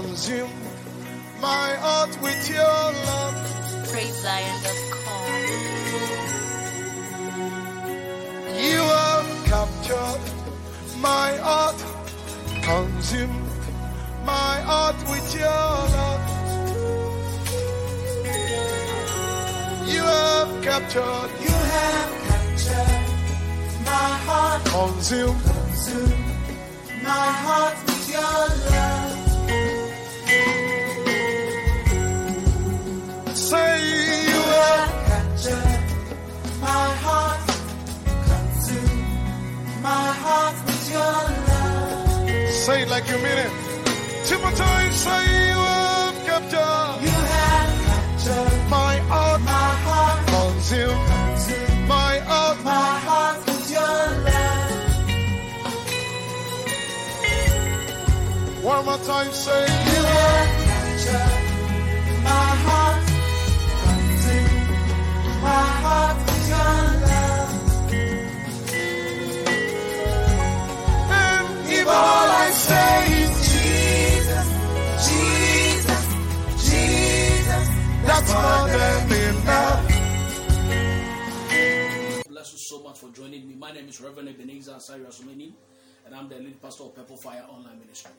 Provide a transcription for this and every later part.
heart. Consume my heart with your love. PraiseZion.com. You have captured my heart. Consume my heart with your love. You have captured, You have captured my heart, consume consumed my heart love. Say it like you mean it. Two more times. Say you have captured You have captured my heart. my heart, Consume consumed my heart. my heart with your love. One more time. Say You have so much for joining me. My name is Reverend Ebenezer Asari Asumeni, and I'm the lead pastor of Purple Fire Online Ministry.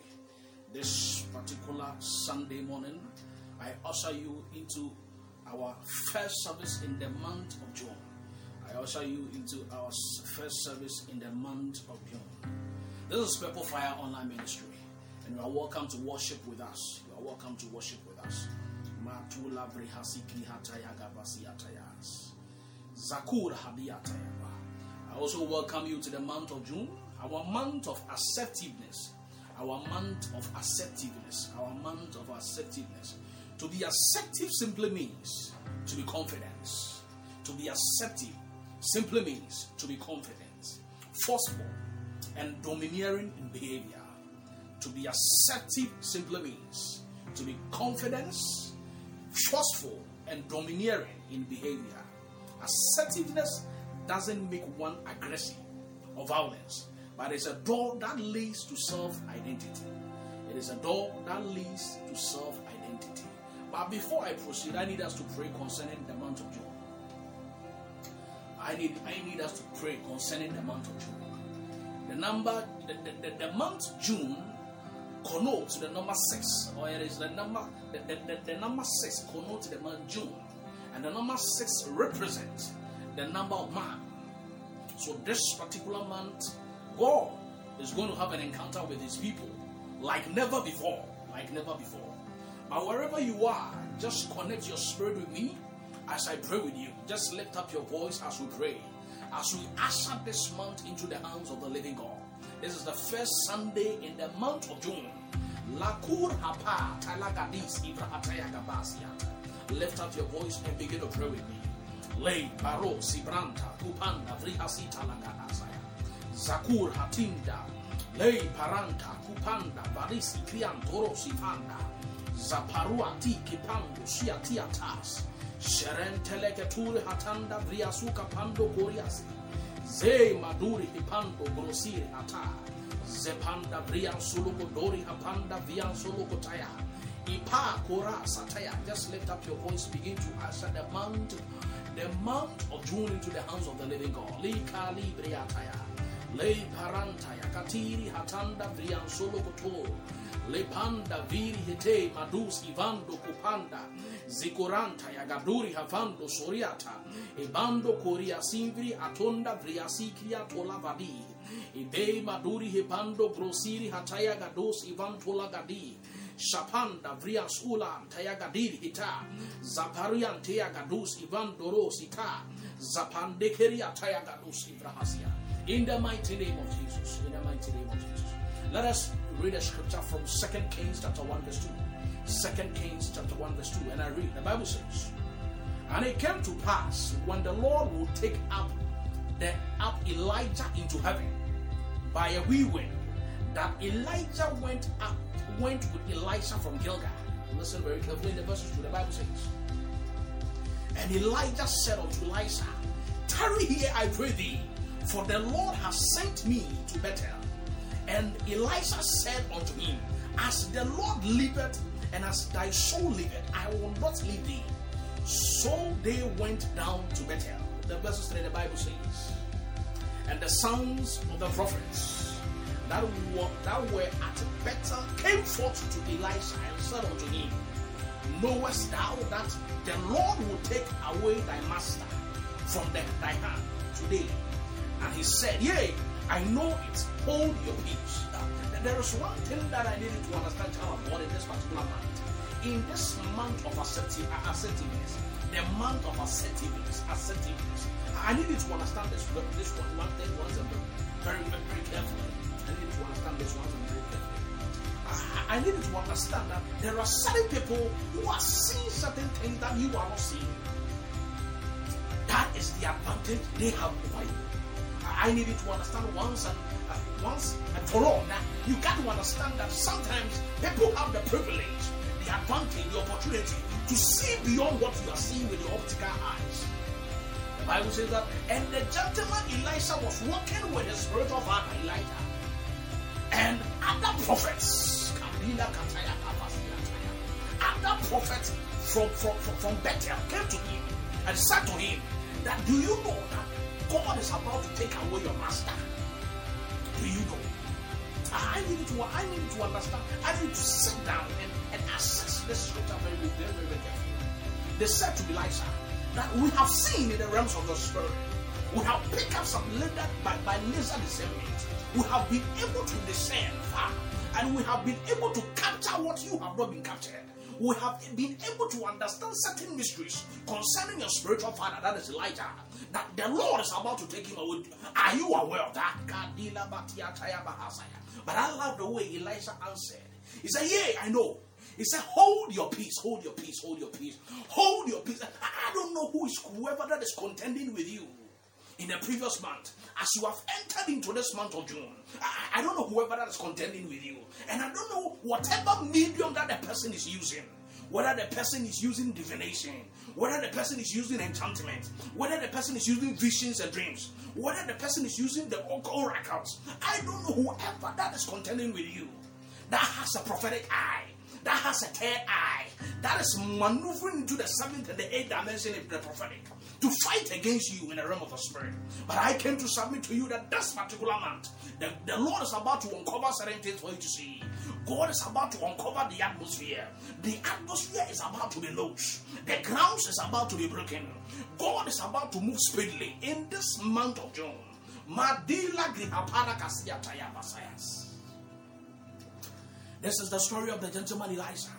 This particular Sunday morning, I usher you into our first service in the month of June. I usher you into our first service in the month of June. This is Purple Fire Online Ministry, and you are welcome to worship with us. You are welcome to worship with us. Matula gabasi. Zakur. I also welcome you to the month of June, our month of assertiveness. Our month of assertiveness. Our month of assertiveness. To be assertive simply means to be confident. To be assertive simply means to be confident, forceful, and domineering in behavior. To be assertive simply means to be confident, forceful, and domineering in behavior. Assertiveness doesn't make one aggressive or violence, but it's a door that leads to self identity. It is a door that leads to self identity. But before I proceed, I need us to pray concerning the month of June. I need I need us to pray concerning the month of June. The number the, the, the, the month June connotes the number six, or it is the number the, the, the, the number six connotes the month June, and the number six represents the number of man. So this particular month, God is going to have an encounter with His people like never before, like never before. But wherever you are, just connect your spirit with me as I pray with you. Just lift up your voice as we pray, as we usher this month into the hands of the living God. This is the first Sunday in the month of June. Lakur hapa talagadis ibrahataya gabasia. Lift up your voice and begin to pray with me. Lay baro sibranta kupanda vrihasita lagadasaya. Zakur hatinda. Lay paranta kupanda varisi kriantoro sifanda. Zaparua ti kipando siatiatas. Sherenteleketure hatanda vriasuka pando koriasi. Ze maduri hipando grosiri hata. Zepanda vria suluko dori hapanda via suluko taya. Ipa kora sataya. Just lift up your voice, begin to usher the month, the month of June into the hands of the living God. Li kali briataya. Lei parantaya katiri hatanda vria suluko to. Lepanda viri hete madus ivando kupanda zikoranta ya gaduri havando soriata ebando koria simvri atonda vriasikria tola vadi ebe maduri hepando grosiri hataya gados ivantola gadi shapanda vrias ula taya gadiri hita zaparian teya gadus ivandoros ita zapandekeria taya gadus ivrahasia in the mighty name of Jesus in the mighty name of Jesus let us read a scripture from 2 Kings chapter 1 verse 2. 2 Kings chapter 1 verse 2. And I read, the Bible says, And it came to pass when the Lord would take up the up Elijah into heaven by a wee wind, that Elijah went up went with Elisha from Gilgal. Listen very carefully in the verses 2. The Bible says, And Elijah said unto Elisha, Tarry here, I pray thee, for the Lord has sent me to Bethel. And Elisha said unto him, As the Lord liveth, and as thy soul liveth, I will not leave thee. So they went down to Bethel. The verse 3 the Bible says, And the sons of the prophets that were, that were at Bethel came forth to Elisha and said unto him, Knowest thou that the Lord will take away thy master from the, thy hand today? And he said, Yea, I know it. Hold your peace. Now, there is one thing that I needed to understand, child of God, in this particular month. In this month of assertive, assertiveness, the month of assertiveness, assertiveness, I needed to understand this, this one, one thing once and very, very, very carefully. Understand this and. I, I needed to understand that there are certain people who are seeing certain things that you are not seeing. That is the advantage they have over you. I needed to understand once and uh, once and for all that you got to understand that sometimes people have the privilege, the advantage, the opportunity to see beyond what you are seeing with your optical eyes. The Bible says that, and the gentleman Elisha was walking with the spiritual father Elijah, and other prophets, other prophets from, from, from, from Bethel came to him and said to him, that do you know that God is about to take away your master. Do you know? I need to I need to understand. I need to sit down and, and assess this scripture very, very, very carefully. They said to Elisha that we have seen in the realms of the spirit. We have picked up some laser by, by laser discernment. We have been able to discern far, and we have been able to capture what you have not been captured we have been able to understand certain mysteries concerning your spiritual father, that is Elijah, that the Lord is about to take him away. Are you aware of that? But I love the way Elijah answered. He said, Yeah, I know. He said, Hold your peace, hold your peace, hold your peace, hold your peace. I don't know who is whoever that is contending with you in the previous month, as you have entered into this month of June, I, I, don't know whoever that is contending with you, and I don't know whatever medium that the person is using. Whether the person is using divination, whether the person is using enchantment, whether the person is using visions and dreams, whether the person is using the oracles. I don't know whoever that is contending with you that has a prophetic eye that has a third eye, that is maneuvering into the seventh and the eighth dimension of the prophetic to fight against you in the realm of the spirit. But I came to submit to you that this particular month, the, the Lord is about to uncover certain things for you to see. God is about to uncover the atmosphere. The atmosphere is about to be loose. The grounds is about to be broken. God is about to move speedily in this month of June. Madila. This is the story of the gentleman Elisha.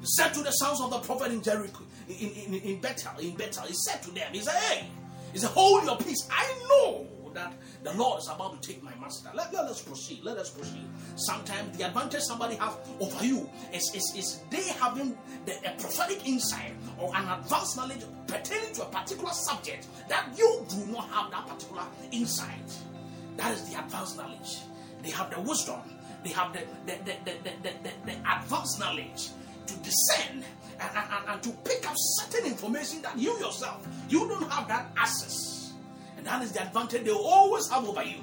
He said to the sons of the prophet in Jericho, in, in, in Bethel, in Bethel, he said to them, he said, Hey, he said, hold your peace. I know that the Lord is about to take my master. Let, let us proceed. Let us proceed. Sometimes the advantage somebody have over you is, is, is they having the, a prophetic insight or an advanced knowledge pertaining to a particular subject that you do not have that particular insight. That is the advanced knowledge. They have the wisdom they have the, the, the, the, the, the, the advanced knowledge to discern and, and, and to pick up certain information that you yourself you don't have that access. And that is the advantage they always have over you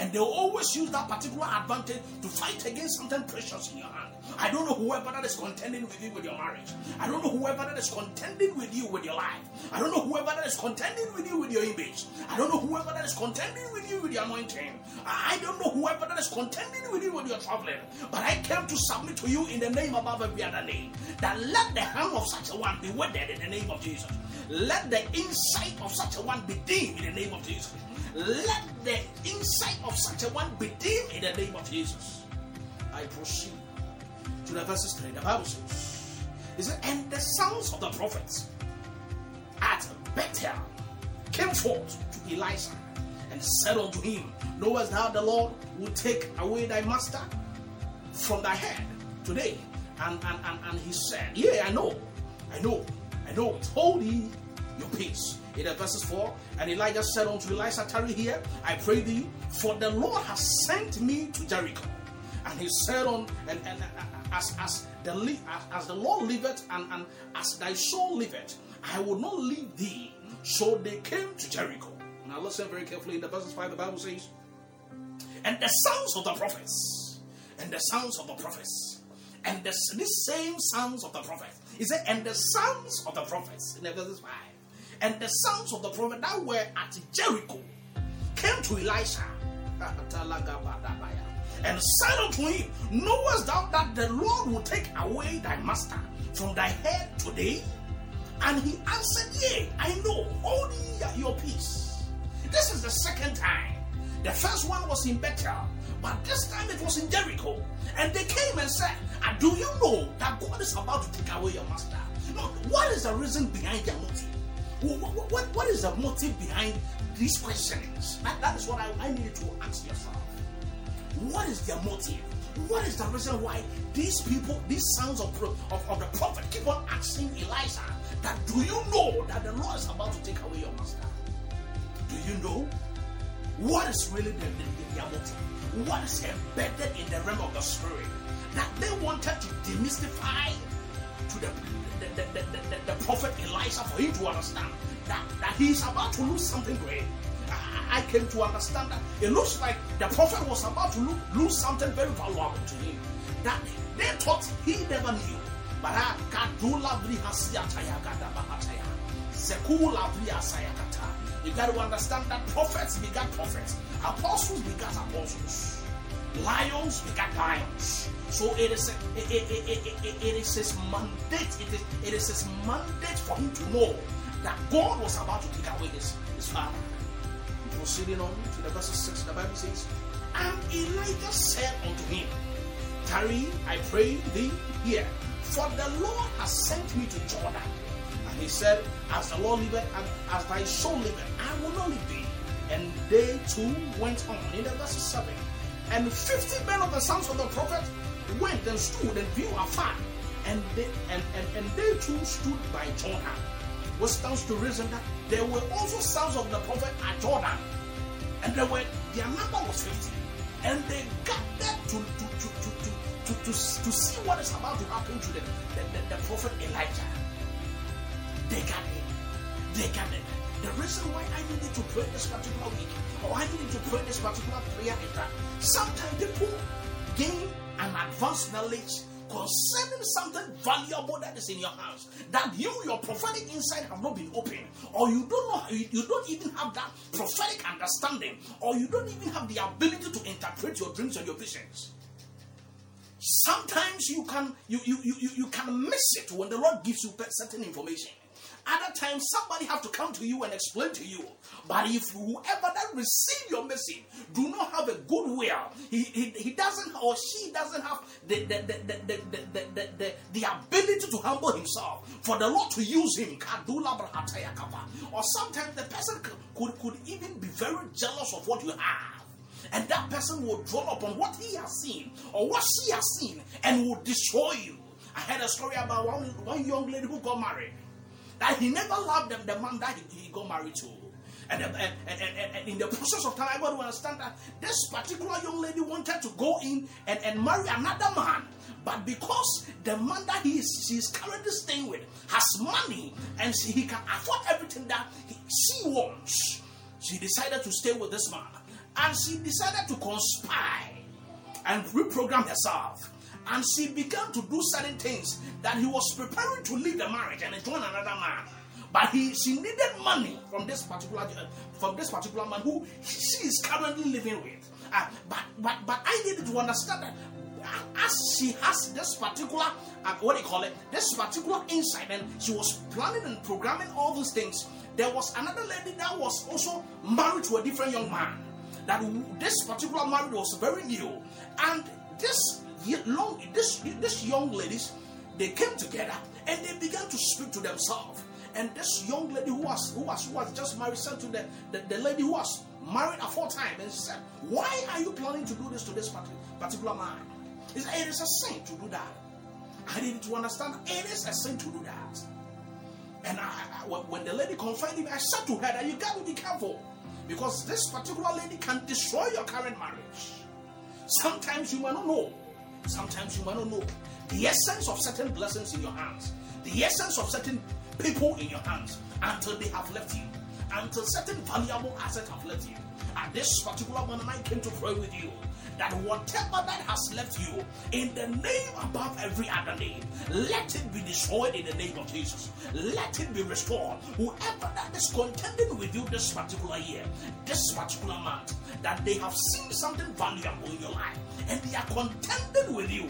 and they'll always use that particular advantage to fight against something precious in your hand I don't know whoever that is contending with you with your marriage. I don't know whoever that is contending with you with your life. I don't know whoever that is contending with you with your image. I don't know whoever that is contending with you with your anointing. I don't know whoever that is contending with you with your traveling. But I came to submit to you in the name above every other name that let the hand of such a one be wedded in the name of Jesus. Let the insight of such a one be dim in the name of Jesus. Let the insight of such a one be dim in the name of Jesus. I proceed to the verses 3. The Bible says, said, And the sons of the prophets at Bethel came forth to Elisha and said unto him, Knowest thou the Lord will take away thy master from thy head today? And, and, and, and he said, Yeah, I know, I know, I know it. Hold ye your peace. In the verses 4, and Elijah said unto Elisha, Tarry here, I pray thee, for the Lord has sent me to Jericho. And he said on, and, and, as as the as, as the Lord liveth and, and as thy soul liveth, I will not leave thee. So they came to Jericho. Now listen very carefully in the verses 5, the Bible says, And the sons of the prophets, and the sons of the prophets And the, same sons of the prophets. he said, and the sons of the prophets, in verse 5, and the sons of the prophet that were at Jericho came to Elisha and said unto him, Knowest thou that the Lord will take away thy master from thy head today? And he answered, Yea, I know. Hold ye your peace. This is the second time. The first one was in Bethel, but this time it was in Jericho. And they came and said, "And Do you know that God is about to take away your master? No, what is the reason behind their motive? What, what, what is the motive behind these questions? That, that is what I, I needed to ask yourself. What is their motive? What is the reason why these people, these sons of, of, of the prophet, keep on asking Elisha that do you know that the Lord is about to take away your master? Do you know what is really the, the, their motive? What is embedded in the realm of the spirit that they wanted to demystify to the the, the, the, the, prophet Elijah for him to understand that, that he is about to lose something great. I came to understand that it looks like the prophet was about to lose something very valuable to him that they thought he never knew. But I you got to understand that prophets begat prophets, apostles begat apostles, lions begat lions. So it is it, it, it, it is his mandate. It is it is his mandate for him to know that God was about to take away his, his father. Proceeding on to the verse 6, the Bible says, And Elijah said unto him, Tarry, I pray thee here, for the Lord has sent me to Jordan. And he said, As the Lord liveth, and as thy soul liveth, I will not leave thee. And they too went on. In the verse 7, and fifty men of the sons of the prophet went and stood and viewed afar, and they, and, and, and they too stood by Jordan which stands to reason that there were also sons of the prophet at Jordan, and there were their number was 50, and they gathered to to to to to to, to, to see what is about to happen to them. the, the, the prophet Elijah. They got gathered. They gathered. The reason why I needed to pray this particular week, or I needed to pray this particular prayer, is that sometimes people gain an advanced knowledge concerning something valuable that is in your house that you your prophetic insight have not been open or you don't know you, don't even have that prophetic understanding or you don't even have the ability to interpret your dreams and your visions. Sometimes you can you you, you, you can miss it when the lord gives you certain information other times, somebody have to come to you and explain to you. But if whoever that receive your message do not have a good will, he, he, he doesn't or she doesn't have the the, the, the, the, the, the, the, the ability to humble himself for the Lord to use him. Or sometimes the person could, could even be very jealous of what you have and that person will draw upon what he has seen or what she has seen and will destroy you. I had a story about one, one young lady who got married that he never loved them, the man that he, he got married to. And, and, and, and, in the process of time, I got to understand that this particular young lady wanted to go in and, and marry another man. But because the man that he is, she is currently staying with has money and she, he can afford everything that he, she wants, she decided to stay with this man. And she decided to conspire and reprogram herself and she began to do certain things that he was preparing to leave the marriage and join another man. But he, she needed money from this particular uh, from this particular man who she is currently living with. Uh, but but but I needed to understand that as she has this particular uh, what do you call it this particular insight and she was planning and programming all these things there was another lady that was also married to a different young man that this particular marriage was very new and this long, this, this young ladies, they came together and they began to speak to themselves. And this young lady who was who was who was just married said to the, the, the lady who was married a four time and she said, Why are you planning to do this to this particular man? He said, It is a sin to do that. I needed to understand it is a sin to do that. And I, I, when the lady confided me, I said to her that you got to be careful because this particular lady can destroy your current marriage. Sometimes you may not know Sometimes you might not know the essence of certain blessings in your hands, the essence of certain people in your hands until they have left you, until certain valuable assets have left you. At this particular moment, I came to pray with you that whatever that has left you, in the name above every other name, let it be destroyed in the name of Jesus. Let it be restored. Whoever that is contending with you this particular year, this particular month, that they have seen something valuable in your life and they are contending with you.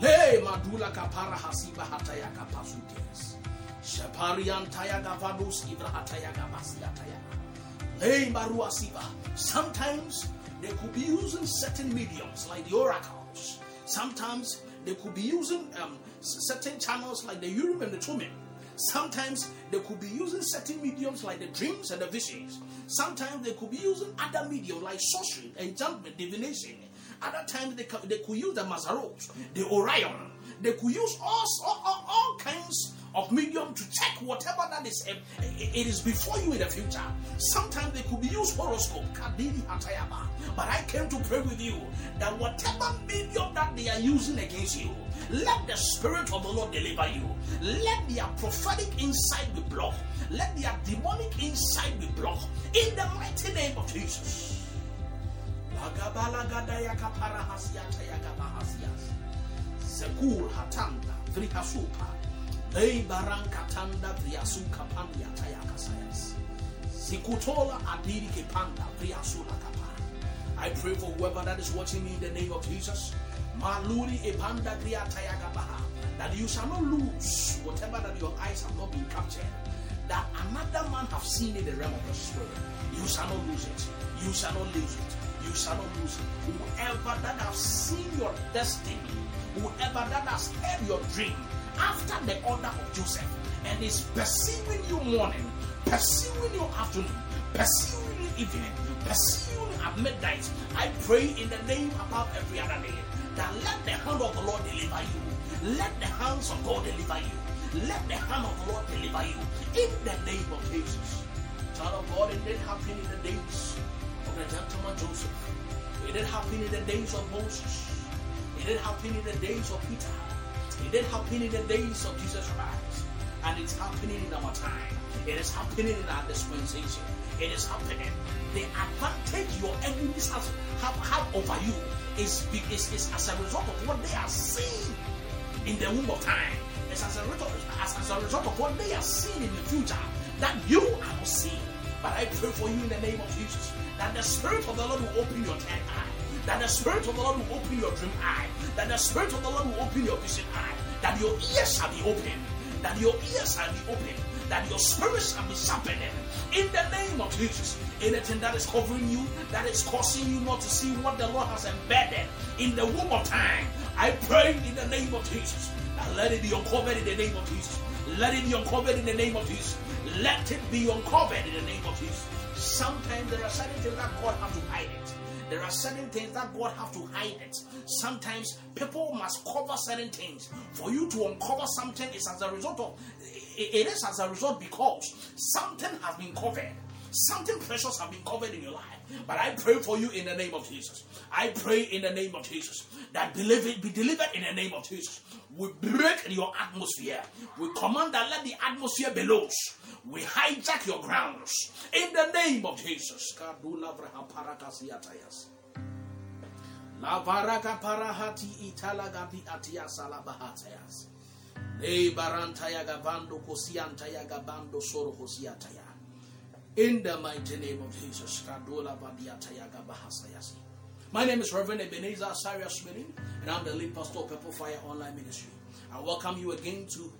Le madula kapara hasiba hataya kapasutes. Sheparian taya siba. Sometimes they could be using certain mediums like the oracles. Sometimes they could be using um, certain channels like the Urim and the Thummim. Sometimes they could be using certain mediums like the dreams and the visions. Sometimes they could be using other mediums like sorcery, enchantment, divination. Other times they, they could use the Mazzaroth, the Orion. They could use all, all, all kinds of medium to check whatever that is um, it is before you in the future. Sometimes they could be used horoscope, But I came to pray with you that whatever medium that they are using against you, let the spirit of the Lord deliver you. Let their prophetic insight be blocked. Let their demonic insight be blocked. In the mighty name of Jesus. Sekur hatanda vrihasupa Adiri kepanda. I pray for whoever that is watching me in the name of Jesus. Maluri epanda. That you shall not lose whatever that your eyes have not been captured. That another man have seen in the realm of the spirit. You shall not lose it. You shall not lose it. You shall not lose it. Whoever that has seen your destiny, whoever that has heard your dream, after the order of Joseph and is pursuing you morning, pursuing you afternoon, pursuing you evening, pursuing at midnight. I pray in the name above every other name that let the hand of the Lord deliver you. Let the hands of God deliver you. Let the hand of the Lord deliver you in the name of Jesus. Child of God, it didn't happen in the days of the gentleman Joseph. It didn't happen in the days of Moses. It didn't happen in the days of Peter. It didn't happen in the days of Jesus Christ. And it's happening in our time. It is happening in our dispensation. It is happening. The advantage your enemies have, have, over you is, is, is as a result of what they are seeing in the womb of time. It's as a result, as, as a result of what they are seeing in the future that you are not seeing. But I pray for you in the name of Jesus that the Spirit of the Lord will open your eye that the Spirit of the Lord will open your dream eye, that the Spirit of the Lord will open your vision eye, that your ears shall be open, that your ears shall be open, that your spirit shall be sharpened. In the name of Jesus, anything that is covering you, that is causing you not to see what the Lord has embedded in the womb of time, I pray in the name of Jesus, and let it be uncovered in the name of Jesus. Let it be uncovered in the name of Jesus. Let it be uncovered in the name of Jesus. Sometimes there are certain things that God has to hide it. There are certain things that God have to hide it. Sometimes people must cover certain things. For you to uncover something is as a result of it is as a result because something has been covered. Something precious has been covered in your life. But I pray for you in the name of Jesus. I pray in the name of Jesus that believe be delivered in the name of Jesus. We break your atmosphere. We command that let the atmosphere be. We hijack your grounds in the name of Jesus. Lavaraka parahati italagati atia salabahatayas. Ne barantaya gabando kosiantaya gabando soro kosiataya. In the mighty name of Jesus. My name is Reverend Ebenezer Cyrus Smith, and I'm the lead pastor of Purple Fire Online Ministry. I welcome you again to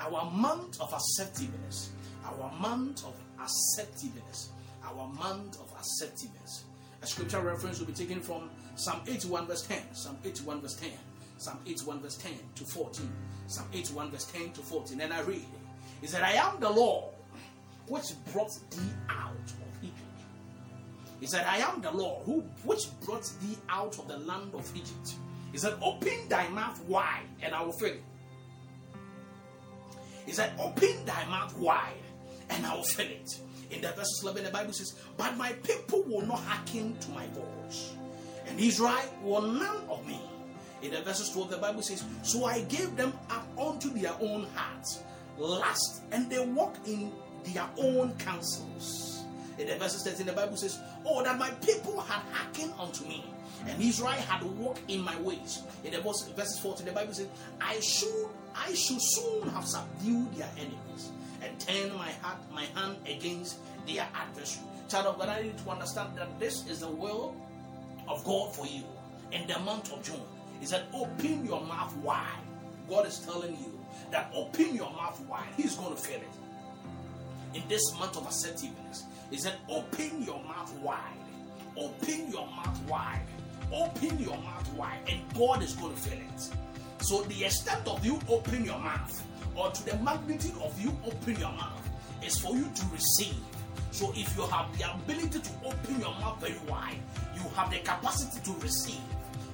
our month of acceptiveness. Our month of acceptiveness. Our month of acceptiveness. A scripture reference will be taken from Psalm 81, verse 10. Psalm 81, verse 10. Psalm 81, verse 10 to 14. Psalm 81, verse 10 to 14. And I read, He said, I am the Lord which brought thee out. He said, I am the Lord who which brought thee out of the land of Egypt. He said, Open thy mouth wide, and I will fill it. He said, Open thy mouth wide, and I will fill it. In the verses 11, the Bible says, But my people will not hearken to my voice, and Israel will none of me. In the verses 12, the Bible says, So I gave them up unto their own hearts, lust, and they walk in their own counsels. In the verse 13, the Bible says, Oh, that my people had hearkened unto me, and Israel had walked in my ways. In the verse, verses 14, the Bible says, I should I should soon have subdued their enemies and turned my heart, my hand against their adversary. Child of God, I need to understand that this is the will of God for you in the month of June. He said, Open your mouth wide. God is telling you that open your mouth wide. He's going to fill it. In this month of assertiveness, He said, Open your mouth wide. Open your mouth wide. Open your mouth wide, and God is going to fill it. So, the extent of you open your mouth, or to the magnitude of you open your mouth, is for you to receive. So, if you have the ability to open your mouth very wide, you have the capacity to receive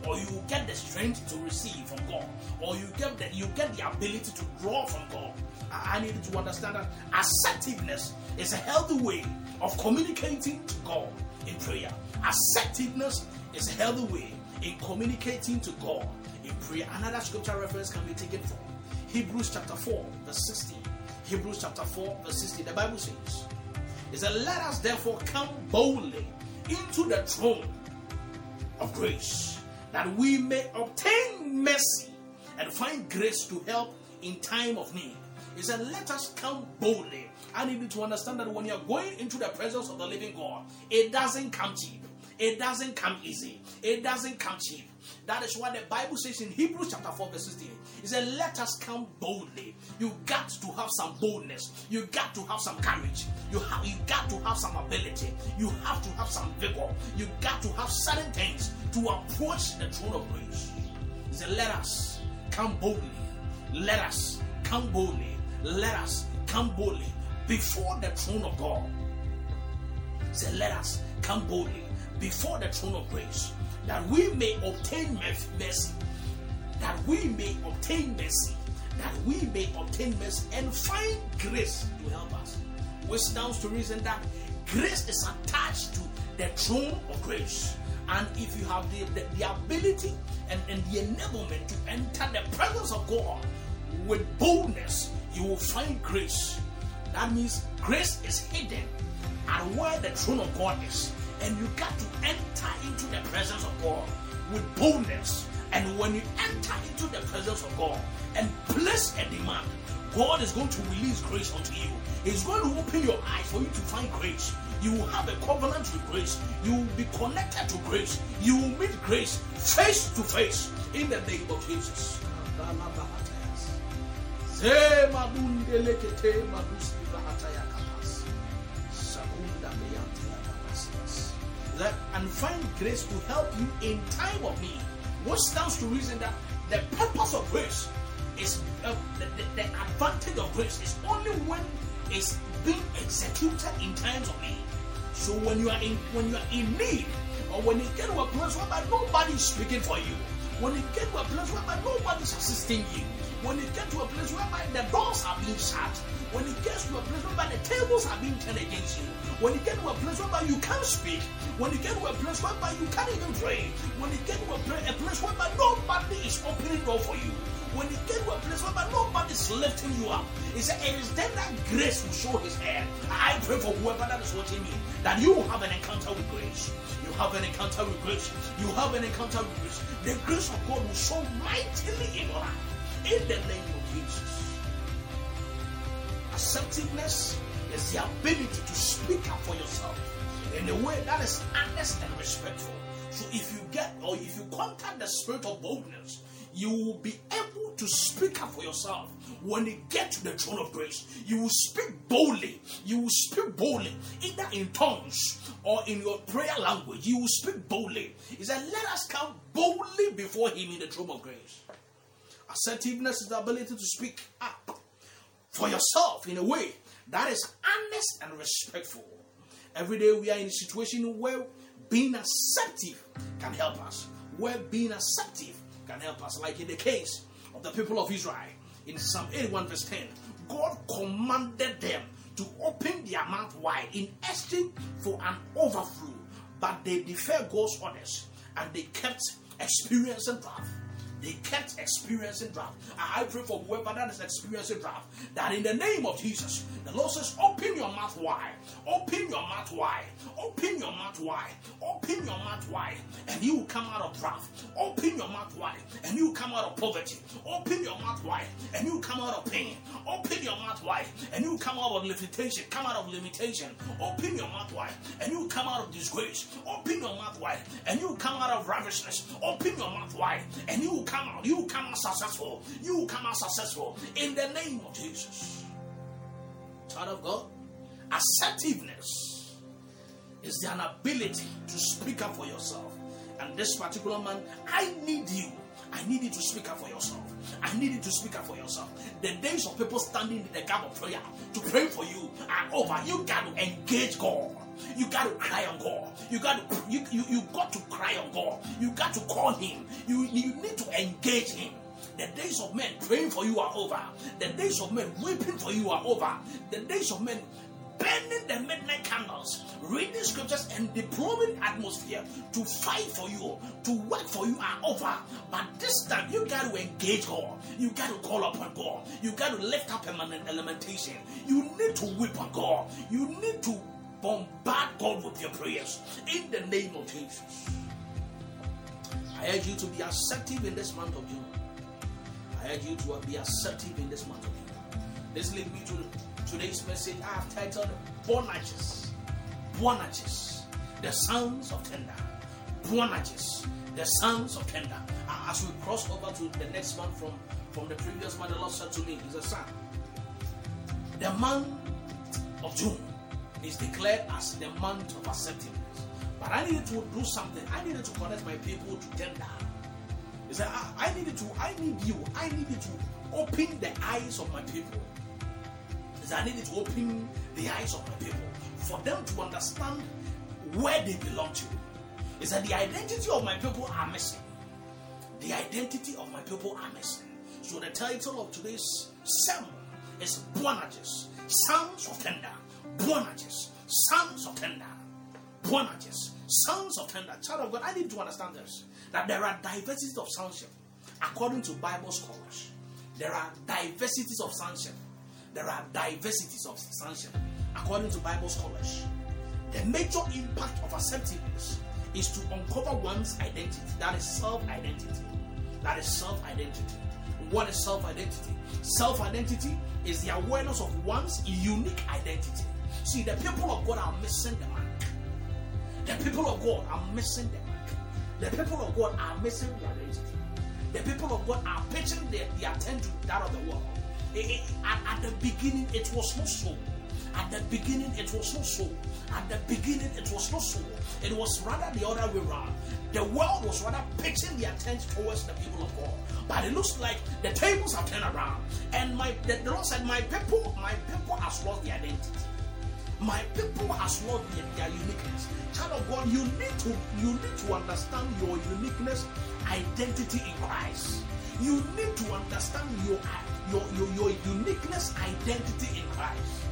or you get the strength to receive from God, or you get the you get the ability to draw from God. I, I need you to understand that assertiveness is a healthy way of communicating to God in prayer. Assertiveness is a healthy way in communicating to God in prayer. Another scripture reference can be taken from Hebrews chapter 4, verse 16. Hebrews chapter 4, verse 16. The Bible says, It said, Let us therefore come boldly into the throne of grace that we may obtain mercy and find grace to help in time of need. He said, Let us come boldly. I need you to understand that when you're going into the presence of the living God, it doesn't come cheap. It doesn't come easy. It doesn't come cheap. That is what the Bible says in Hebrews chapter 4, verse 16, it said, Let us come boldly. You got to have some boldness. You got to have some courage. You have you got to have some ability. You have to have some vigor. You got to have certain things to approach the throne of grace. He said, Let us come boldly. Let us come boldly. Let us come boldly before the throne of God. He said, Let us come boldly before the throne of grace that we may obtain mercy. That we may obtain mercy. That we may obtain mercy and find grace to help us. Which stands to reason that grace is attached to the throne of grace. And if you have the, the, the ability and, and the enablement to enter the presence of God with boldness, you will find grace. That means grace is hidden at where the throne of God is. And you got to enter into the presence of God with boldness. And when you enter into the presence of God and place a demand, God is going to release grace unto you. He's going to open your eyes for you to find grace. You will have a covenant with grace. You will be connected to grace. You will meet grace face to face in the name of Jesus. And find grace to help you in time of need. What stands to reason that the purpose of grace is uh, the, the, the advantage of grace is only when it's being executed in times of need. So when you are in when you are in need, or when you get to a place where nobody is speaking for you, when you get to a place where nobody is assisting you, when you get to a place where the doors are being shut, when it gets to a place where the tables are being turned against you, when you get to a place where you can't speak, when you get to a place where you can't even pray, when you get to a place, a place where nobody is opening door for you, when you get to a place where nobody is lifting you up, it is then that grace will show his hand. I pray for whoever that is watching me that you have an encounter with grace. You have an encounter with grace. You have an encounter with grace. The grace of God will show mightily in your life. In the name of Jesus. Assertiveness is the ability to speak up for yourself in a way that is honest and respectful. So if you get or if you contact the spirit of boldness, you will be able to speak up for yourself when you get to the throne of grace. You will speak boldly. You will speak boldly, either in tongues or in your prayer language. You will speak boldly. He said, Let us come boldly before Him in the throne of grace. Assertiveness is the ability to speak up for yourself in a way that is honest and respectful. Every day we are in a situation where being assertive can help us, where being assertive can help us, like in the case of the people of Israel in Psalm 81, verse 10. God commanded them to open their mouth wide in exchange for an overflow, but they deferred God's orders and they kept experiencing wrath. They kept experiencing drought. I pray for whoever that is experiencing drought, that in the name of Jesus, the Lord says, Open your mouth wide, open your mouth wide, open your mouth wide, open your mouth wide, and you will come out of drought. Open your mouth wide, and you will come out of poverty. Open your mouth wide, and you will come out of pain. Open your mouth wide, and you will come out of limitation. Come out of limitation. Open your mouth wide, and you will come out of disgrace. Open your mouth wide, and you will come out of ravishness. Open your mouth wide, and you will come out. You will come out successful. You will come out successful in the name of Jesus. Child of God, assertiveness is the ability to speak up for yourself. And this particular man, I need you. I need you to speak up for yourself. I need you to speak up for yourself. The days of people standing in the gap of prayer to pray for you are over. You got to engage God. You got to cry on God. You got to you, you, you got to cry on God. You got to call him. You, you need to engage him. The days of men praying for you are over. The days of men weeping for you are over. The days of men burning the midnight candles, reading scriptures and deploying atmosphere to fight for you, to work for you are over. But this time you got to engage God. You got to call upon God. You got to lift up permanent elementation. You need to weep on God. You need to bombard God with your prayers in the name of Jesus. I urge you to be assertive in this month of June. I urge you to be assertive in this month of June. This leads me to today's message. I have titled Boanerges. Boanerges. The sons of tender. Boanerges. The sons of tender. As we cross over to the next one from, from the previous one, the Lord said to me, He's a son. The month of June is declared as the month of acceptance. But I needed to do something. I needed to connect my people to tender. He said, I, I needed to, I need you, I needed to open the eyes of my people. He said, I needed to open the eyes of my people for them to understand where they belong to. He said, the identity of my people are missing. The identity of my people are missing. So the title of today's sermon is Boanerges, Sons of Tender. Boanerges, Sons of Tender. Boanerges, Sons of Tender. Child of God, I need to understand this that there are diversities of sonship according to Bible scholars. There are diversities of sonship. There are diversities of sonship according to Bible scholars. The major impact of assertiveness is to uncover one's identity. That is self identity. That is self identity. What is self identity? Self identity is the awareness of one's unique identity. See, the people of God are missing the mark. The people of God are missing the mark. The people of God are missing their identity. The people of God are pitching their, their attention to that of the world. It, it, at, at the beginning, it was not so. At the beginning, it was not so. At the beginning, it was not so. It was rather the other way around. The world was rather pitching their attention towards the people of God. But it looks like the tables have turned around. And my the, the Lord said, My people, my people has lost their identity. My people has lost their, their uniqueness. Child of God, you need to you need to understand your uniqueness, identity in Christ. You need to understand your your your, your uniqueness, identity in Christ.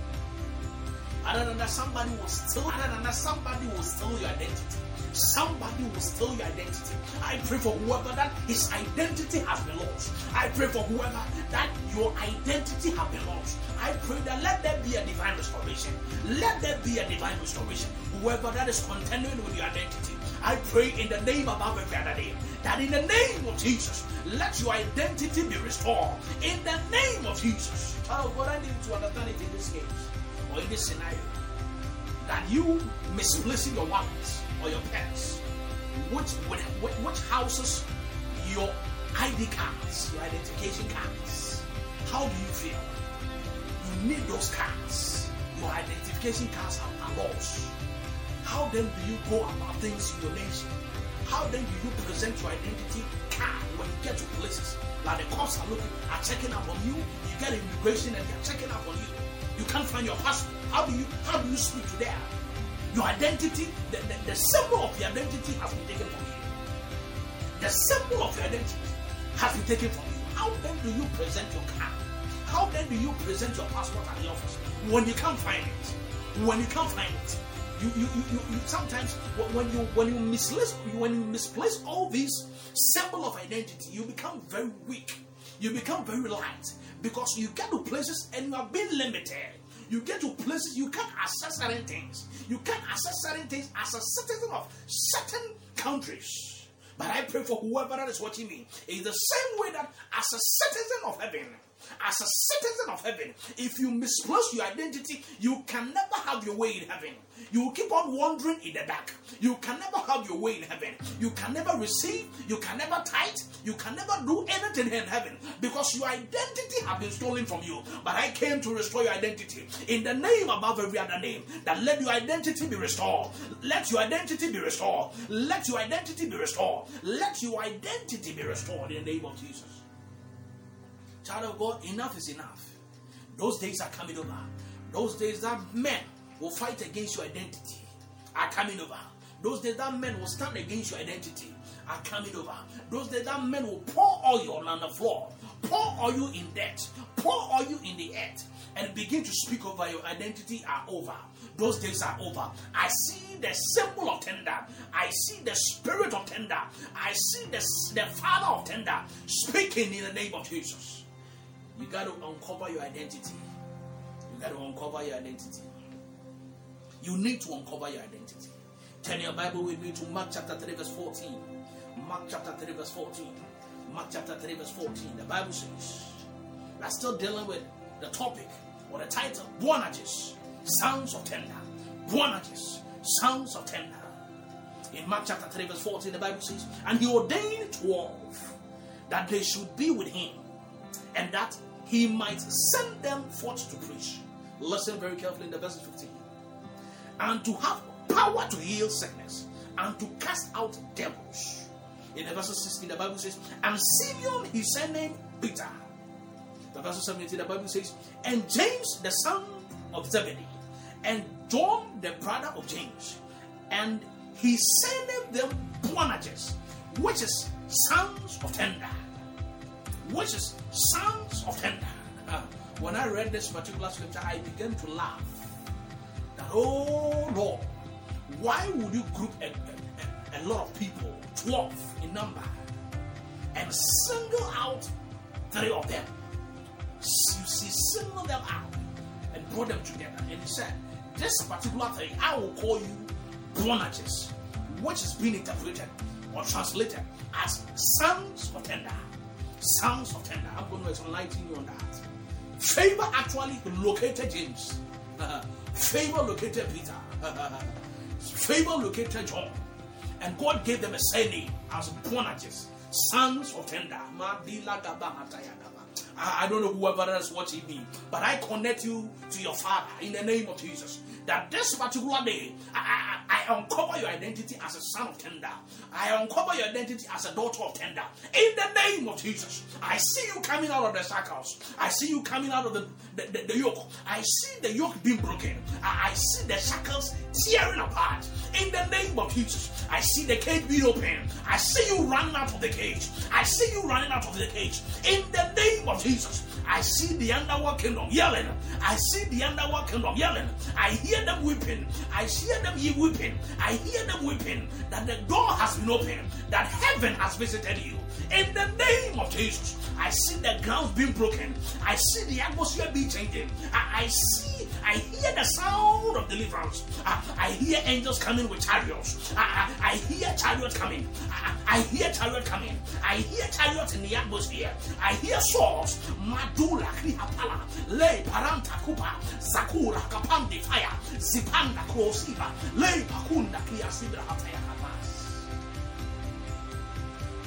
Other than that, somebody was steal. Other than that, somebody will steal your identity. Somebody will steal your identity. I pray for whoever that his identity has been lost. I pray for whoever that your identity has been lost. I pray that let there be a divine restoration. Let there be a divine restoration. Whoever that is contending with your identity, I pray in the name above every other name that in the name of Jesus, let your identity be restored. In the name of Jesus. Child, what I need to understand it in this case or in this scenario that you misplacing your wallets or your pets, which, which, which houses your ID cards, your identification cards. How do you feel? You need those cards. Your identification cards are, are lost. How then do you go about things in your nation? How then do you present your identity card when you get to places? Like the cops are looking, are checking up on you. You get immigration and they're checking up on you. You can't find your passport. How do you how do you speak to them? Your identity, the, the, the symbol of your identity has been taken from you. The symbol of your identity has been taken from you. How then do you present your card? How then do you present your passport at the office when you can't find it? When you can't find it, You, you, you, you, you sometimes when you when you misplace when you misplace all these symbol of identity, you become very weak. You become very light because you get to places and you are being limited. You get to places you can't access certain things. You can't access certain things as a citizen of certain countries. But I pray for whoever that is watching me. In the same way that as a citizen of heaven, as a citizen of heaven, if you misplace your identity, you can never have your way in heaven. You will keep on wandering in the dark. You can never have your way in heaven. You can never receive. You can never tithe. You can never do anything in heaven because your identity has been stolen from you. But I came to restore your identity in the name above every other name. That let your identity be restored. Let your identity be restored. Let your identity be restored. Let your identity be restored in the name of Jesus. Child of God, enough is enough. Those days are coming over. Those days that men will fight against your identity are coming over. Those days that men will stand against your identity are coming over. Those days that men will pour oil on the floor, pour oil in debt, pour oil in the earth, and begin to speak over your identity are over. Those days are over. I see the symbol of tender. I see the spirit of tender. I see the, the father of tender speaking in the name of Jesus. You got to uncover your identity. You got to uncover your identity. You need to uncover your identity. Turn your Bible with me to Mark chapter 3, verse 14. Mark chapter 3, verse 14. Mark chapter 3, verse 14. The Bible says, we're still dealing with the topic or the title, Boanerges, Sounds of Tender. Boanerges, Sounds of Tender. In Mark chapter 3, verse 14, the Bible says, And he ordained 12 that they should be with him, and that he might send them forth to preach. Listen very carefully in the verse 15. And to have power to heal sickness and to cast out devils. In the verse 16, the Bible says, And Simeon he sent name Peter. The verse 17, the Bible says, And James the son of Zebedee, and John the brother of James, and he sent them Boanerges, which is sons of tender which is sons of tender. Uh, when I read this particular scripture, I began to laugh. That, oh Lord, why would you group a, a, a lot of people, 12 in number, and single out three of them? You see, single them out and brought them together. And he said, This particular thing, I will call you Boanerges, which is being interpreted or translated as sons of tender. Sounds of tender. I'm going to enlighten you on that. Favor actually located James. Favor located Peter. Favor located John. And God gave them a surname as Boanerges, sons of tender. I don't know whoever is watching me, but I connect you to your father in the name of Jesus. That this particular day, I, I, I uncover your identity as a son of tender. I uncover your identity as a daughter of tender. In the name of Jesus, I see you coming out of the shackles. I see you coming out of the, the, the, the yoke. I see the yoke being broken. I, I see the shackles tearing apart. In the name of Jesus, I see the cage being open. I see you running out of the cage. I see you running out of the cage. In the name of Jesus, I see the underworld kingdom yelling. I see the underworld kingdom yelling. I hear them weeping. I hear them weeping. I hear them weeping that the door has been opened, that heaven has visited you. In the name of Jesus, I see the ground being broken. I see the atmosphere being changing. I, I see, I hear the sound of deliverance. I, I hear angels coming with chariots. I, I, I hear chariots coming. I, hear chariot coming. I hear chariots in the atmosphere. I hear swords. Madula krihapala. Le paranta kupa. Sakura kapandi fire. Zipanda krosiva. Le pakunda kia sibra hataya kapas.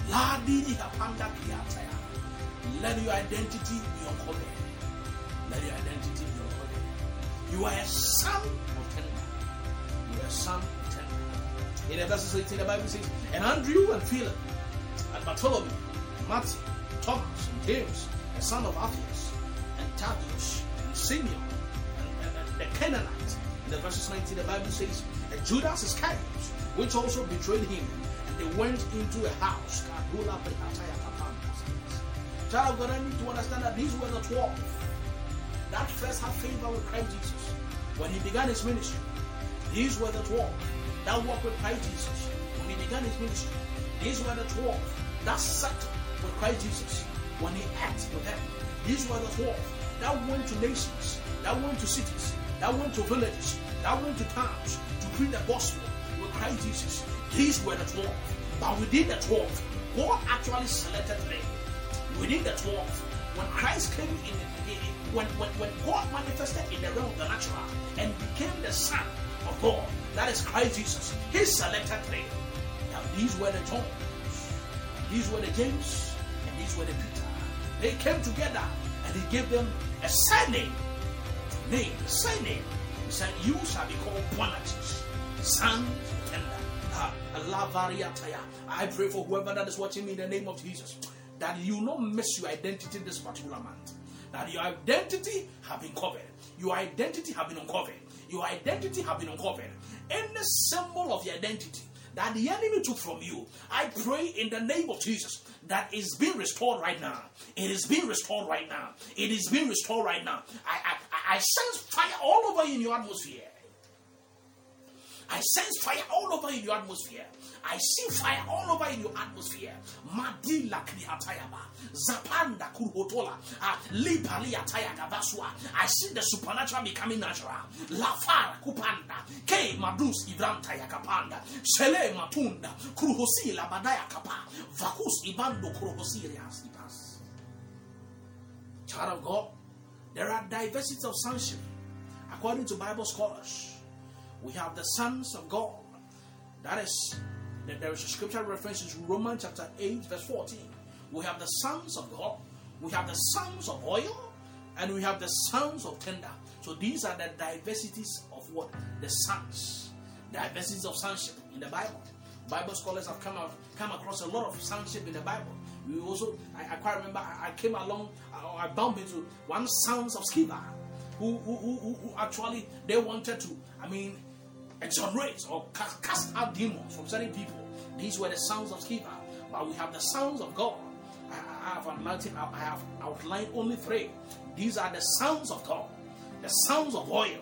Ladini kapanda kiataya. Let your identity be uncovered. Let your identity. You are a son of tender. You are a son of tender. In the verse 18, the Bible says, And Andrew and Philip, and Bartholomew, and Matthew, Thomas, and James, the son of Alphaeus, and Thaddeus, and Simeon, and, and, and the Canaanite. In the verses 19, the Bible says, And Judas Iscariot, which also betrayed him, and they went into a house. Child of God, I need to understand that these were the 12 that first had favor with Christ Jesus when he began his ministry. These were the 12 that walked with Christ Jesus when he began his ministry. These were the 12 that sat with Christ Jesus when he ate with them. These were the 12 that went to nations, that went to cities, that went to villages, that went to towns to preach the gospel with Christ Jesus. These were the 12. But within the 12, God actually selected three. Within the 12, when Christ came in, when, when, when God manifested in the realm of the natural and became the Son of God, that is Christ Jesus, he selected three. Now these were the Johns, these were the James, and these were the Peter. They came together and he gave them a surname. Name, surname. He said, You shall be called Boanerges, son tender. Ah, I pray for whoever that is watching me in the name of Jesus that you not miss your identity this particular month. That your identity have been covered. Your identity have been uncovered. Your identity have been uncovered. Any symbol of your identity that the enemy took from you, I pray in the name of Jesus that is being restored right now. It is being restored right now. It is being restored right now. I, I, I sense fire all over in your atmosphere. I sense fire all over in your atmosphere. I see fire all over in your atmosphere. Madila krihatayaba. Zapanda kurhotola. Ah, Lipali atayagabaswa. I see the supernatural becoming natural. Lafara kupanda. Ke madus ibranta yakapanda. Sele matunda. Kruhosi labadaya kapa. Vakus ibando kruhosi ipas. Child of God, there are diversities of sonship according to Bible scholars we have the sons of God. That is, there is a scripture reference in Romans chapter 8, verse 14. We have the sons of God, we have the sons of oil, and we have the sons of tender. So these are the diversities of what? The sons. Diversities of sonship in the Bible. Bible scholars have come out, come across a lot of sonship in the Bible. We also, I, I quite remember, I, I came along, I, I bumped into one sons of Sceva, who, who, who, who actually they wanted to, I mean, exonerate or cast out demons from certain people. These were the sounds of Sceva. But we have the sounds of God. I, have outlined, I have outlined only three. These are the sounds of God, the sounds of oil,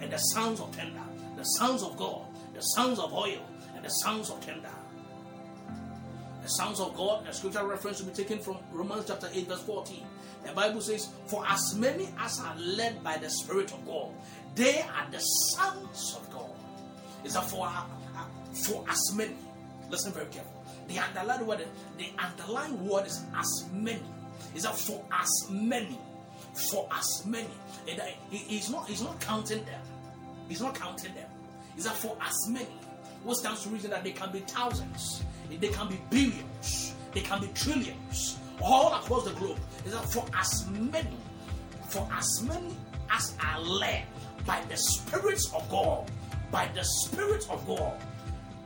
and the sounds of tender. The sounds of God, the sounds of oil, and the sounds of tender. The sounds of God, the scripture reference to be taken from Romans chapter 8, verse 14. The Bible says, For as many as are led by the Spirit of God, they are the sons of is that for uh, uh, for as many. Listen very carefully. The underlying word, the underlying word is as many. Is that for as many, for as many. And, uh, he's not he's not counting them. He's not counting them. Is that for as many? What stands to reason that they can be thousands, they can be billions, they can be trillions, all across the globe. Is that for as many, for as many as are led by the spirits of God by the Spirit of God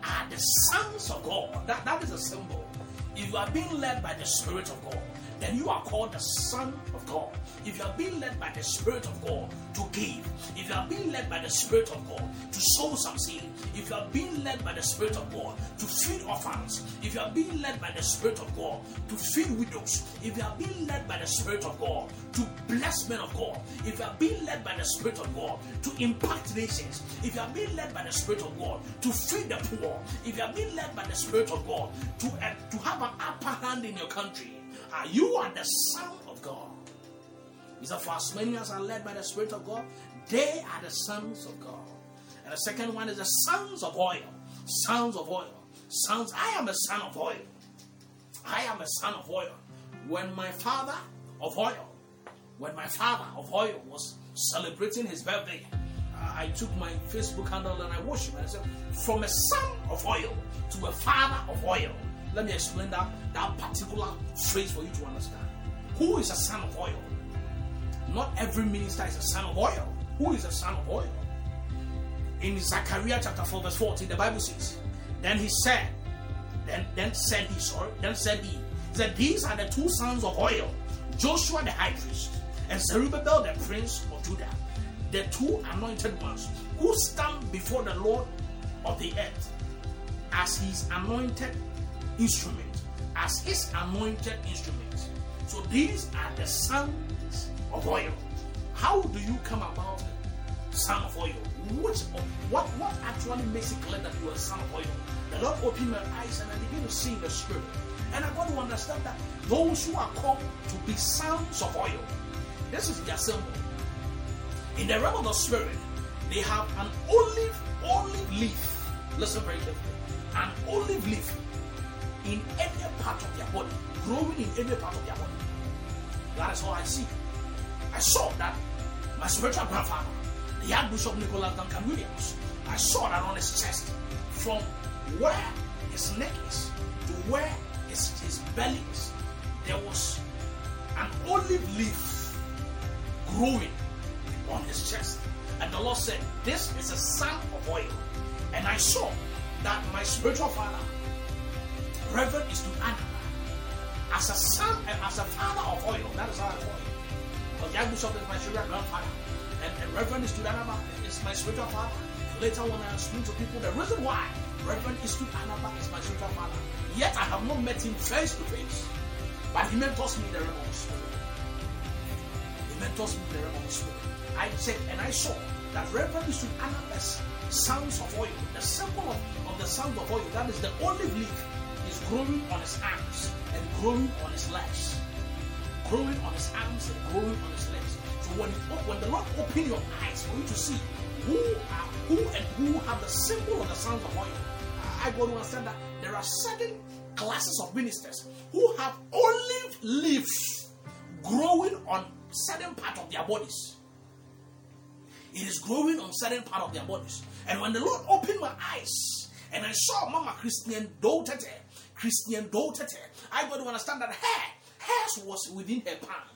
are the sons of God. That, that is a symbol. If you are being led by the Spirit of God, then you are called the Son God. If you are being led by the Spirit of God to give, if you are being led by the Spirit of God to sow some seed, if you are being led by the Spirit of God to feed orphans, if you are being led by the Spirit of God to feed widows, if you are being led by the Spirit of God to bless men of God, if you are being led by the Spirit of God to impact nations, if you are being led by the Spirit of God to feed the poor, if you are being led by the Spirit of God to, uh, to have an upper hand in your country, uh, you are the Son. He said, For as many as are led by the Spirit of God, they are the sons of God. And the second one is the sons of oil. Sons of oil. Sons, I am a son of oil. I am a son of oil. When my father of oil, when my father of oil was celebrating his birthday, uh, I took my Facebook handle and I worshiped and I said, From a son of oil to a father of oil. Let me explain that, that particular phrase for you to understand. Who is a son of oil? Not every minister is a son of oil. Who is a son of oil? In Zechariah chapter 4, verse 14, the Bible says, Then he said, then, then said he, sorry, then said he, said, These are the two sons of oil, Joshua the high priest, and Zerubbabel the prince of Judah, the two anointed ones who stand before the Lord of the earth as his anointed instrument, as his anointed instrument. So these are the sons of oil. How do you come about son of oil. Which what what actually makes it clear that you are son of oil? The Lord opened my eyes and I began to see in the spirit. And I got to understand that those who are called to be sons of oil, this is their symbol. In the realm of the spirit, they have an olive olive leaf. Listen very carefully. An olive leaf in any part of their body, growing in any part of their body. That is all I see. I saw that my spiritual grandfather, the Archbishop Nicholas Duncan Williams, I saw that on his chest from where his neck is to where his, his belly is. There was an olive leaf growing on his chest. And the Lord said, This is a son of oil. And I saw that my spiritual father, Reverend is to Anna, as a son and as a father of oil. That is how I call the is my spiritual grandfather. And, and Reverend Eastwood Anaba is my spiritual father. Later, when I explain to people the reason why Reverend Eastwood Anaba is my spiritual father, yet I have not met him face to face. But he mentors me in the realm of the spirit. He mentors me in the realm of the spirit. I checked and I saw that Reverend Eastwood Anaba's sounds of oil, the symbol of, of the sound of oil, that is the olive leaf, is growing on his arms and growing on his legs. Growing on his arms and growing on his legs. So when, when the Lord open your eyes for you to see who are who and who have the symbol of the sounds of oil, I go to understand that there are certain classes of ministers who have olive leaves growing on certain part of their bodies. It is growing on certain part of their bodies. And when the Lord opened my eyes and I saw Mama Christian Dotete, Christie Doe Tetteh, I got to understand that hair, hairs was within her palm.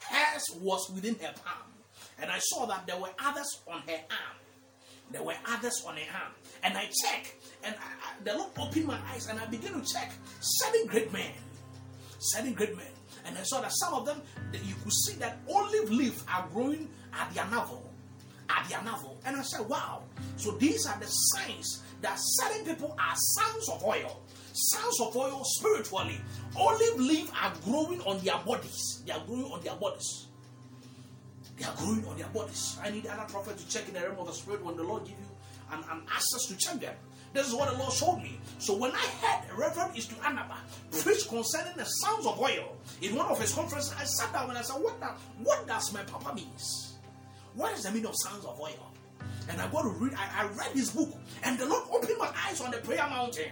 Hairs was within her palm. And I saw that there were others on her arm. There were others on her arm. And I checked, and I, I, the Lord opened my eyes, and I began to check seven great men. Seven great men. And I saw that some of them, you could see that olive leaves are growing at their navel. At their navel. And I said, wow. So these are the signs that certain people are sons of oil. Sons of oil spiritually. Olive leaves are growing on their bodies. They are growing on their bodies. They are growing on their bodies. I need another prophet to check in the realm of the spirit when the Lord give you an, an access to check them. This is what the Lord showed me. So when I heard Reverend Eastwood Anaba preach concerning the sounds of oil in one of his conferences, I sat down and I said, What, that, what does my papa means? What is the meaning of sounds of oil? And I got to read, I, I read his book, and the Lord opened my eyes on the prayer mountain.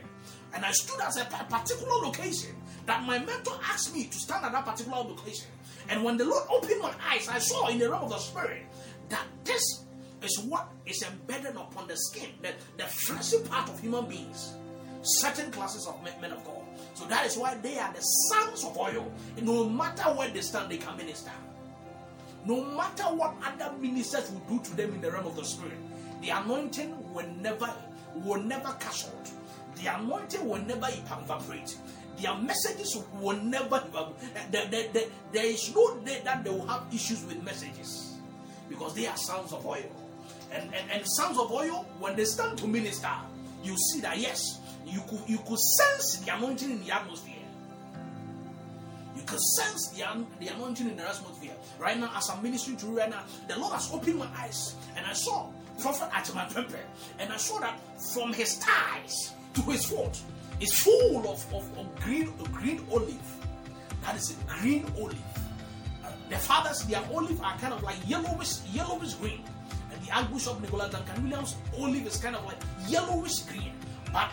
And I stood at a particular location that my mentor asked me to stand at that particular location. And when the Lord opened my eyes, I saw in the realm of the spirit that this is what is embedded upon the skin, the, the fleshy part of human beings. Certain classes of men, of God. So that is why they are the sons of oil. And no matter where they stand, they can minister. No matter what other ministers will do to them in the realm of the spirit, the anointing will never will never cash out. The anointing will never evaporate. Their messages will never. There, there, is no day that they will have issues with messages because they are sons of oil. And, and, and sons of oil, when they stand to minister, you see that yes, you could you could sense the anointing in the atmosphere. You could sense the, the anointing in the atmosphere. Right now, as I'm ministering to you right now, the Lord has opened my eyes and I saw Prophet Achaman Pempe. And I saw that from his thighs to his foot is full of, of, of green, green olive. That is a green olive. Uh, the fathers, their olive are kind of like yellowish, yellowish green. And the Archbishop Nicholas Duncan Williams' olive is kind of like yellowish green. But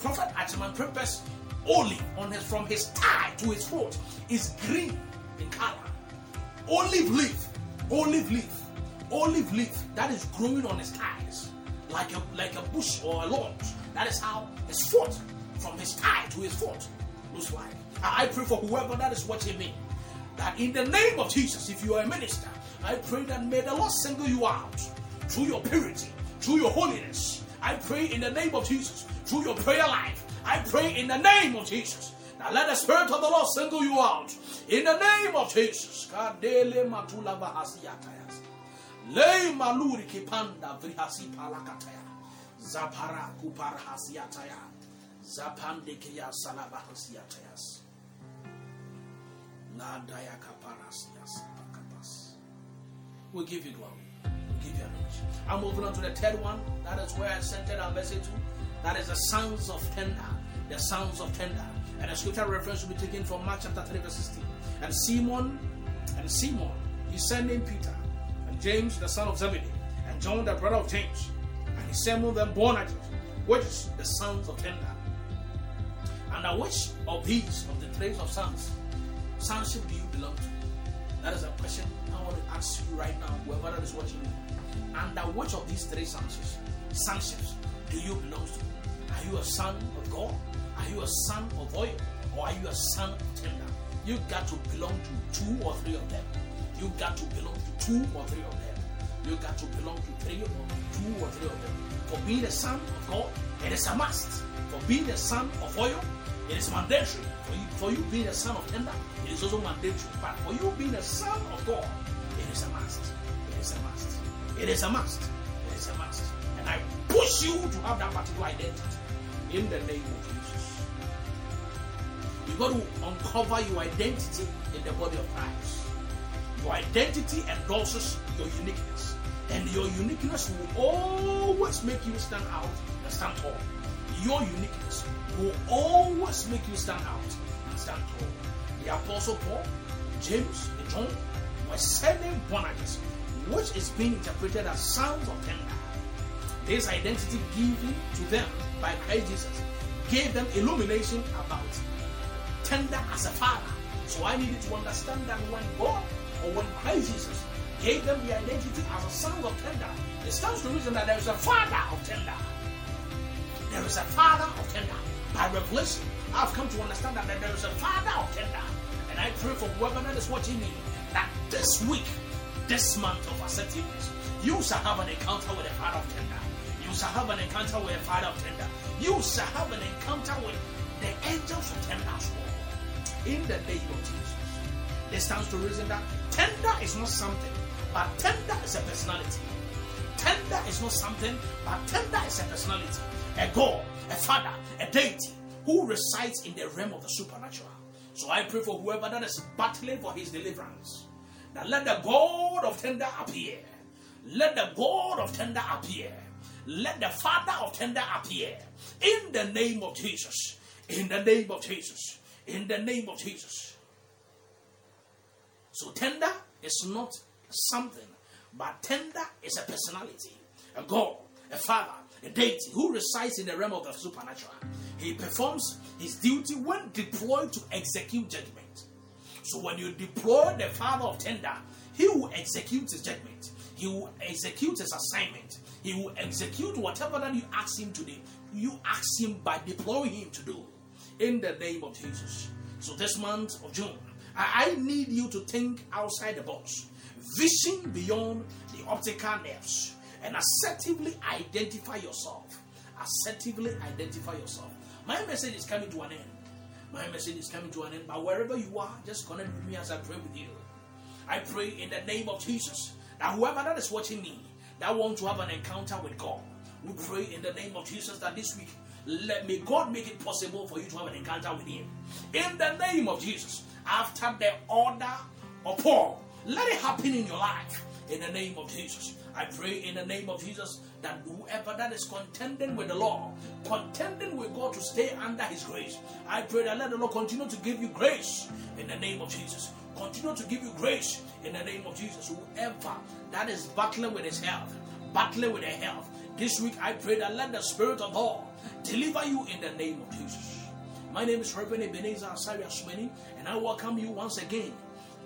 Prophet Achaman Pempe's olive on his from his thigh to his foot is green in color. Olive leaf, olive leaf, olive leaf that is growing on his thighs like a like a bush or a lawn. That is how his foot from his thigh to his foot looks like. I pray for whoever that is watching me that in the name of Jesus, if you are a minister, I pray that may the Lord single you out through your purity, through your holiness. I pray in the name of Jesus, through your prayer life. I pray in the name of Jesus. Now let the Spirit of the Lord single you out. In the name of Jesus. Maluri kipanda vrihasi palakataya. Zapara kupar hasiataya. Zapande kia salaba hasiatayas. La daya kaparasias pakapas. We give you glory. We give you an. I'm moving on to the third one. That is where I centered our message to. That is the sons of tender. The sons of tender. And the scripture reference will be taken from Mark chapter 3, verse 16. And Simon, and Simon, his son named Peter, and James, the son of Zebedee, and John, the brother of James, son them Boanerges, which is the sons of tender. And which of these, of the traits of sons, sonship do you belong to? That is a question I want to ask you right now, whoever that is watching me. Under which of these three sonships, sonships do you belong to? Are you a son of God? Are you a son of oil? Or are you a son of tender? You got to belong to two or three of them. You got to belong to two or three of them. You got to belong to three or two or three of them. For being a son of God, it is a must. For being a son of oil, it is mandatory. For you, for you being a son of tender, it is also mandatory. But for you being a son of God, it is a must. It is a must. It is a must. It is a must. And I push you to have that particular identity in the name of Jesus. You got to uncover your identity in the body of Christ. Your identity endorses your uniqueness. And your uniqueness will always make you stand out and stand tall. Your uniqueness will always make you stand out and stand tall. The Apostle Paul, James, and John were sending Boanerges, which is being interpreted as sons of tender. This identity given to them by Christ Jesus gave them illumination about tender as a father. So I needed to understand that when God or when Christ Jesus gave them the identity as a son of tender, it stands to reason that there is a father of tender. There is a father of tender. By revelation, I've come to understand that there is a father of tender. And I pray for whoever that is watching me that this week, this month of acceptance, you shall have an encounter with a father of tender. You shall have an encounter with a father of tender. You shall have an encounter with the angels of tender. In the name of Jesus. It stands to reason that tender is not something, but tender is a personality. Tender is not something, but tender is a personality. A God, a Father, a deity who resides in the realm of the supernatural. So I pray for whoever that is battling for his deliverance. Now let the God of tender appear. Let the God of tender appear. Let the Father of tender appear. In the name of Jesus. In the name of Jesus. In the name of Jesus. So tender is not something, but tender is a personality, a God, a Father, a deity who resides in the realm of the supernatural. He performs his duty when deployed to execute judgment. So when you deploy the Father of tender, he will execute his judgment. He will execute his assignment. He will execute whatever that you ask him to do. You ask him by deploying him to do. In the name of Jesus. So this month of June, I, need you to think outside the box. Vision beyond the optical nerves. And assertively identify yourself. Assertively identify yourself. My message is coming to an end. My message is coming to an end. But wherever you are, just connect with me as I pray with you. I pray in the name of Jesus that whoever that is watching me that want to have an encounter with God, we pray in the name of Jesus that this week, let may God make it possible for you to have an encounter with Him. In the name of Jesus, after the order of Paul, let it happen in your life. In the name of Jesus. I pray in the name of Jesus that whoever that is contending with the law, contending with God to stay under His grace, I pray that let the Lord continue to give you grace in the name of Jesus. Continue to give you grace in the name of Jesus. Whoever that is battling with his health, battling with their health, this week I pray that let the Spirit of God deliver you in the name of Jesus. My name is Reverend Ebenezer Asari Asumeni, and I welcome you once again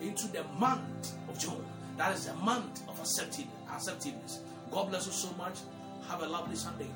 into the month of June. That is the month of acceptance. God bless you so much. Have a lovely Sunday.